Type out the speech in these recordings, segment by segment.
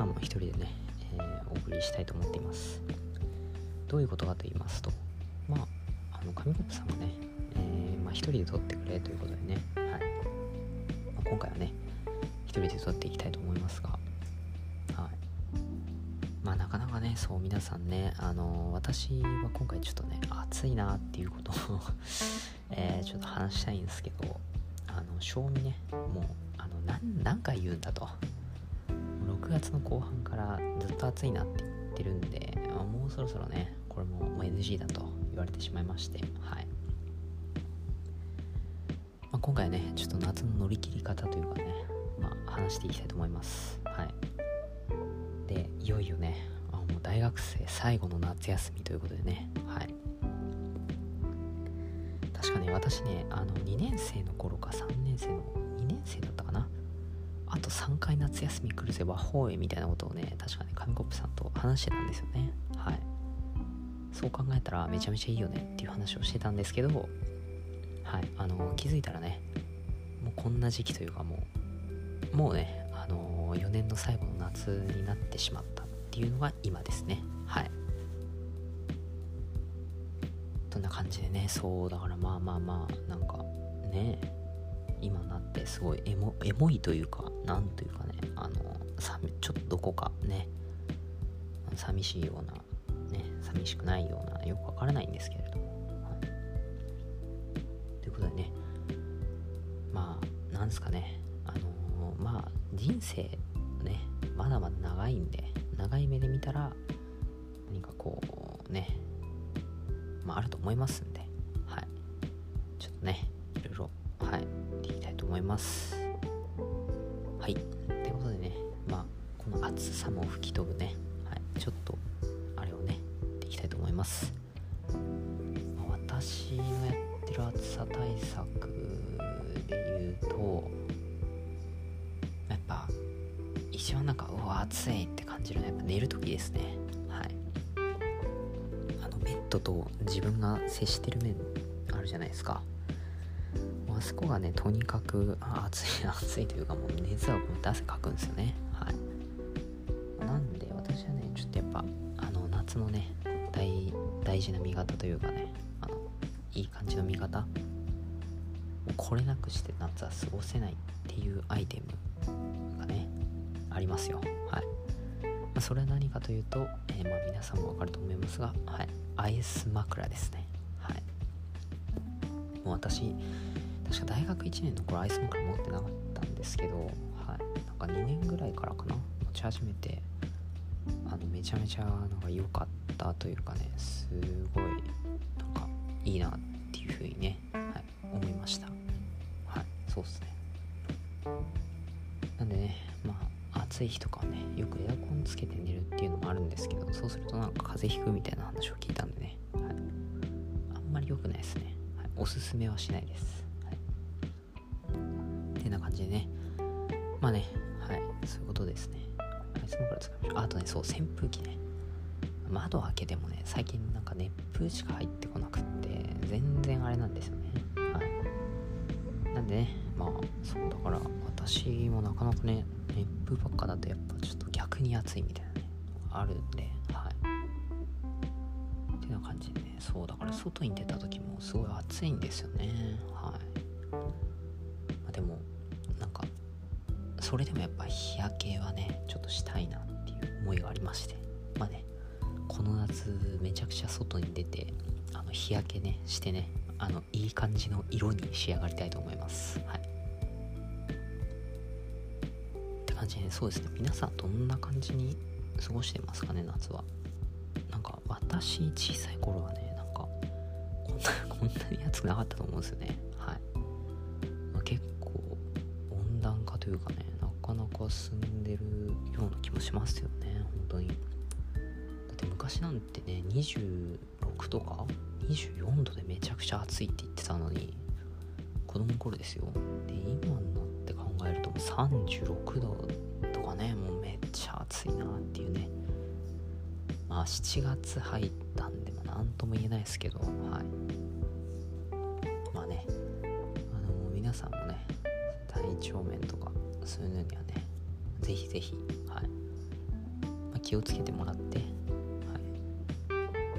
お送りしたいと思っています。どういうことかと言いますとまああの紙コップさんがね、えー、まあ、一人で撮ってくれということでね、はい。まあ、今回はね一人で撮っていきたいと思いますがはい。まあなかなかねそう皆さんねあの、私は今回ちょっとね暑いなっていうことを えー、ちょっと話したいんですけどあの賞味ねもうあの何回言うんだと。月の後半からずっと暑いなって言ってるんでもうそろそろねこれももう NG だと言われてしまいましてはい、まあ、今回はねちょっと夏の乗り切り方というかね、まあ、話していきたいと思います。はい。でいよいよねあもう大学生最後の夏休みということでねはい。確かね私ねあの2年生の頃か3年生の2年生だったかなあと3回夏休み来るぜ和法へみたいなことをね確かね紙コップさんと話してたんですよね。はい。そう考えたらめちゃめちゃいいよねっていう話をしてたんですけどはい。あの気づいたらねもうこんな時期というかもうもうねあの4年の最後の夏になってしまったっていうのが今ですね。はい。そんな感じでねそうだからまあまあまあなんかねえ今なってすごいエモエモいというかなんというかねあのちょっとどこかね寂しいようなね寂しくないようなよくわからないんですけれども、はい、ということでねまあなんですかねあのー、まあ人生ねまだまだ長いんで長い目で見たら何かこうねまああると思いますんではい。ちょっとねいます。はい。ということでねまあこの暑さも吹き飛ぶね、はい、ちょっとあれをねでいきたいと思います、まあ、私のやってる暑さ対策で言うとやっぱ一番なんかうわ暑いって感じるのはやっぱ寝る時ですね。はい。あのベッドと自分が接してる面あるじゃないですか。そこがねとにかく暑い 暑いというかもう熱はこう汗かくんですよね。はい。なんで私はねちょっとやっぱあの夏のね大大事な見方というかねあのいい感じの見方これなくして夏は過ごせないっていうアイテムがねありますよ。はい、ま、それは何かというと、えー、まあ皆さんもわかると思いますが、はい、アイス枕ですね。もう私確か大学1年の頃アイス枕持ってなかったんですけど、はい、なんか2年ぐらいからかな。持ち始めてあのめちゃめちゃなんか良かったというかねすごいなんかいいなっていう風にね、はい、思いました。はいそうっすね。なんでねまあ暑い日とかはねよくエアコンつけて寝るっていうのもあるんですけどそうするとなんか風邪ひくみたいな話を聞いたんでね、はい、あんまり良くないですね、おすすめはしないです。はい、てな感じでね。まあね。はい。そういうことですね。アイス枕使いましょうあとねそう扇風機ね。窓開けてもね最近なんか熱風しか入ってこなくって全然あれなんですよね。はい。なんでねまあそうだから私もなかなかね熱風ばっかだとやっぱちょっと逆に暑いみたいなねあるんで。そうだから外に出た時もすごい暑いんですよね。はい。まあでもそれでもやっぱ日焼けはねちょっとしたいなっていう思いがありまして。まあねこの夏めちゃくちゃ外に出てあの日焼けねしてねあのいい感じの色に仕上がりたいと思います。はい。って感じで、そうですね皆さんどんな感じに過ごしてますかね夏は。なんか私小さい頃はねなんなに暑くなかったと思うんですよね。はい、まあ、結構温暖化というかねなかなか進んでるような気もしますよね。本当に。だって昔なんてね26とか24度でめちゃくちゃ暑いって言ってたのに子供の頃ですよ。で今になって考えると36度とかねもうめっちゃ暑いなっていうね。まあ7月入ったんでも何とも言えないですけどはい。体調面とかそういうのにはねぜひぜひ、はい。まあ、気をつけてもらってはい。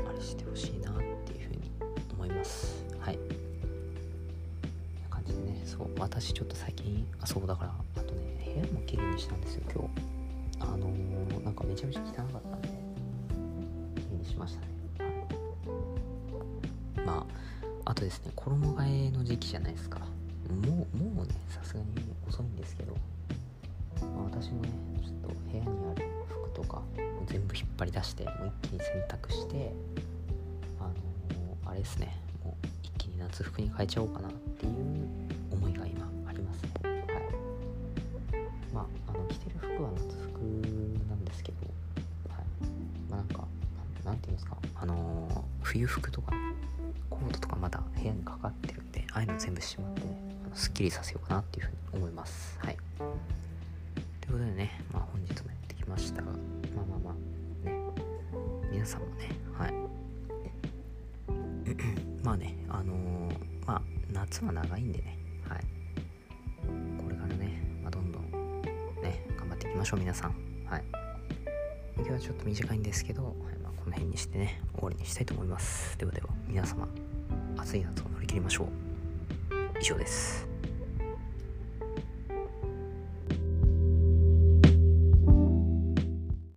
あれしてほしいなっていうふうに思います。はい。な感じでねそう私ちょっと最近あそうだからあとね部屋も綺麗にしたんですよ今日。あのー、なんかめちゃめちゃ汚かったんで綺麗にしましたね。はい。まああとですね衣替えの時期じゃないですか。もうもうねさすがに遅いんですけど、まあ、私もねちょっと部屋にある服とか全部引っ張り出してもう一気に洗濯してあのー、あれですねもう一気に夏服に変えちゃおうかなっていう思いが今ありますね。はい。まああの着てる服は夏服なんですけどはい。まあなんかなんていうんですかあのー、冬服とかコートとかまだ部屋にかかってるんでああいうの全部しまってすっきりさせようかなっていうふうに思います。はい。ということでね、まあ本日もやってきましたが、まあまあまあ、ね、皆さんもね、はい。まあね、あのー、まあ夏は長いんでね、はい。これからね、まあ、どんどんね、頑張っていきましょう、皆さん。はい。今日はちょっと短いんですけど、はいまあ、この辺にしてね、終わりにしたいと思います。ではでは、皆様、暑い夏を乗り切りましょう。以上です。